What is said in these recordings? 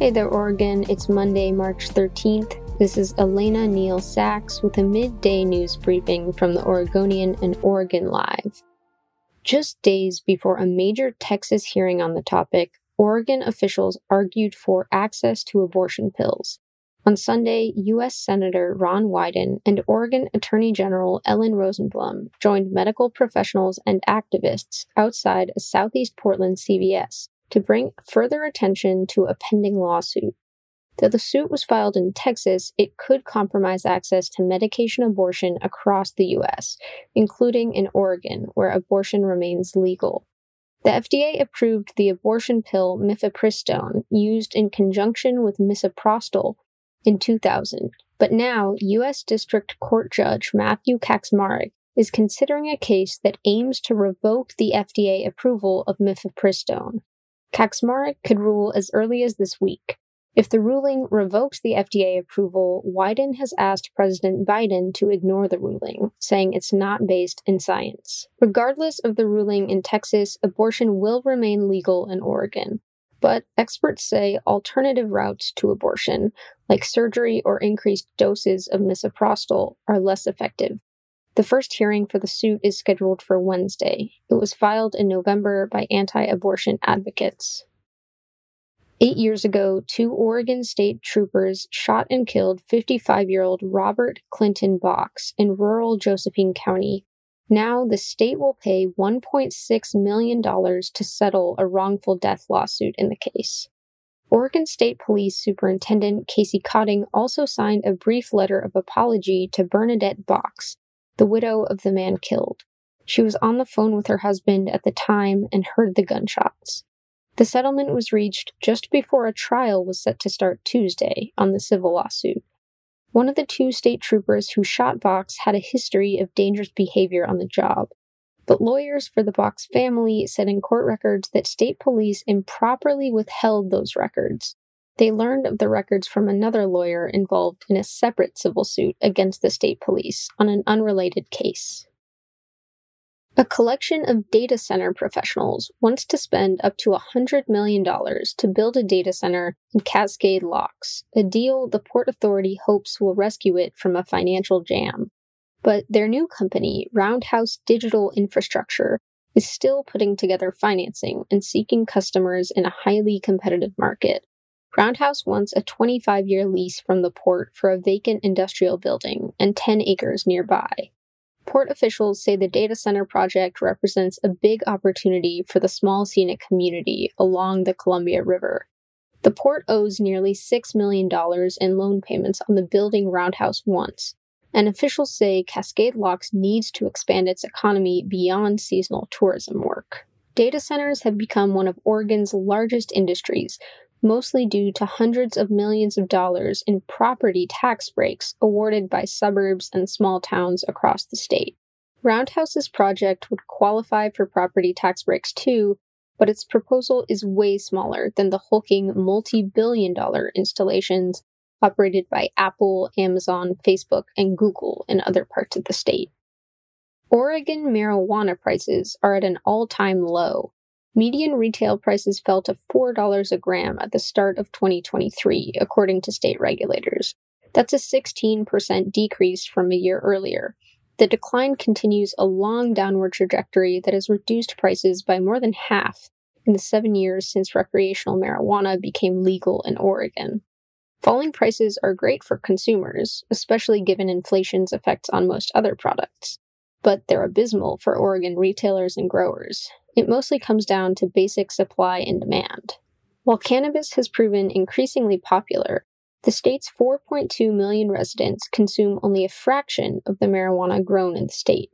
Hey there, Oregon. It's Monday, March 13th. This is Elena Neal Sachs with a midday news briefing from the Oregonian and Oregon Live. Just days before a major Texas hearing on the topic, Oregon officials argued for access to abortion pills. On Sunday, U.S. Senator Ron Wyden and Oregon Attorney General Ellen Rosenblum joined medical professionals and activists outside a Southeast Portland CVS to bring further attention to a pending lawsuit. Though the suit was filed in Texas, it could compromise access to medication abortion across the U.S., including in Oregon, where abortion remains legal. The FDA approved the abortion pill mifepristone, used in conjunction with misoprostol, in 2000. But now, U.S. District Court Judge Matthew Kacsmaryk is considering a case that aims to revoke the FDA approval of mifepristone. Kacsmaryk could rule as early as this week. If the ruling revokes the FDA approval, Wyden has asked President Biden to ignore the ruling, saying it's not based in science. Regardless of the ruling in Texas, abortion will remain legal in Oregon. But experts say alternative routes to abortion, like surgery or increased doses of misoprostol, are less effective. The first hearing for the suit is scheduled for Wednesday. It was filed in November by anti abortion advocates. Eight years ago, two Oregon State troopers shot and killed 55 year old Robert Clinton Box in rural Josephine County now, the state will pay $1.6 million to settle a wrongful death lawsuit in the case. Oregon State Police Superintendent Casey Codding also signed a brief letter of apology to Bernadette Box, the widow of the man killed. She was on the phone with her husband at the time and heard the gunshots. The settlement was reached just before a trial was set to start Tuesday on the civil lawsuit. One of the two state troopers who shot Box had a history of dangerous behavior on the job. But lawyers for the Box family said in court records that state police improperly withheld those records. They learned of the records from another lawyer involved in a separate civil suit against the state police on an unrelated case. A collection of data center professionals wants to spend up to $100 million to build a data center in Cascade Locks, a deal the Port Authority hopes will rescue it from a financial jam. But their new company, Roundhouse Digital Infrastructure, is still putting together financing and seeking customers in a highly competitive market. Roundhouse wants a 25 year lease from the port for a vacant industrial building and 10 acres nearby. Port officials say the data center project represents a big opportunity for the small scenic community along the Columbia River. The port owes nearly $6 million in loan payments on the building Roundhouse wants, and officials say Cascade Locks needs to expand its economy beyond seasonal tourism work. Data centers have become one of Oregon's largest industries, mostly due to hundreds of millions of dollars in property tax breaks awarded by suburbs and small towns across the state. Roundhouse's project would qualify for property tax breaks too, but its proposal is way smaller than the hulking multi billion dollar installations operated by Apple, Amazon, Facebook, and Google in other parts of the state. Oregon marijuana prices are at an all time low, Median retail prices fell to $4 a gram at the start of 2023, according to state regulators. That's a 16% decrease from a year earlier. The decline continues a long downward trajectory that has reduced prices by more than half in the seven years since recreational marijuana became legal in Oregon. Falling prices are great for consumers, especially given inflation's effects on most other products, but they're abysmal for Oregon retailers and growers. It mostly comes down to basic supply and demand. While cannabis has proven increasingly popular, the state's 4.2 million residents consume only a fraction of the marijuana grown in the state.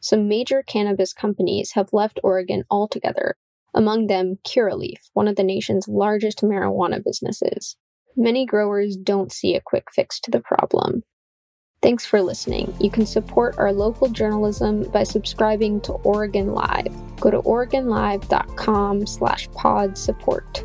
Some major cannabis companies have left Oregon altogether, among them Curaleaf, one of the nation's largest marijuana businesses. Many growers don't see a quick fix to the problem, Thanks for listening. You can support our local journalism by subscribing to Oregon Live. Go to oregonlive.com slash pod support.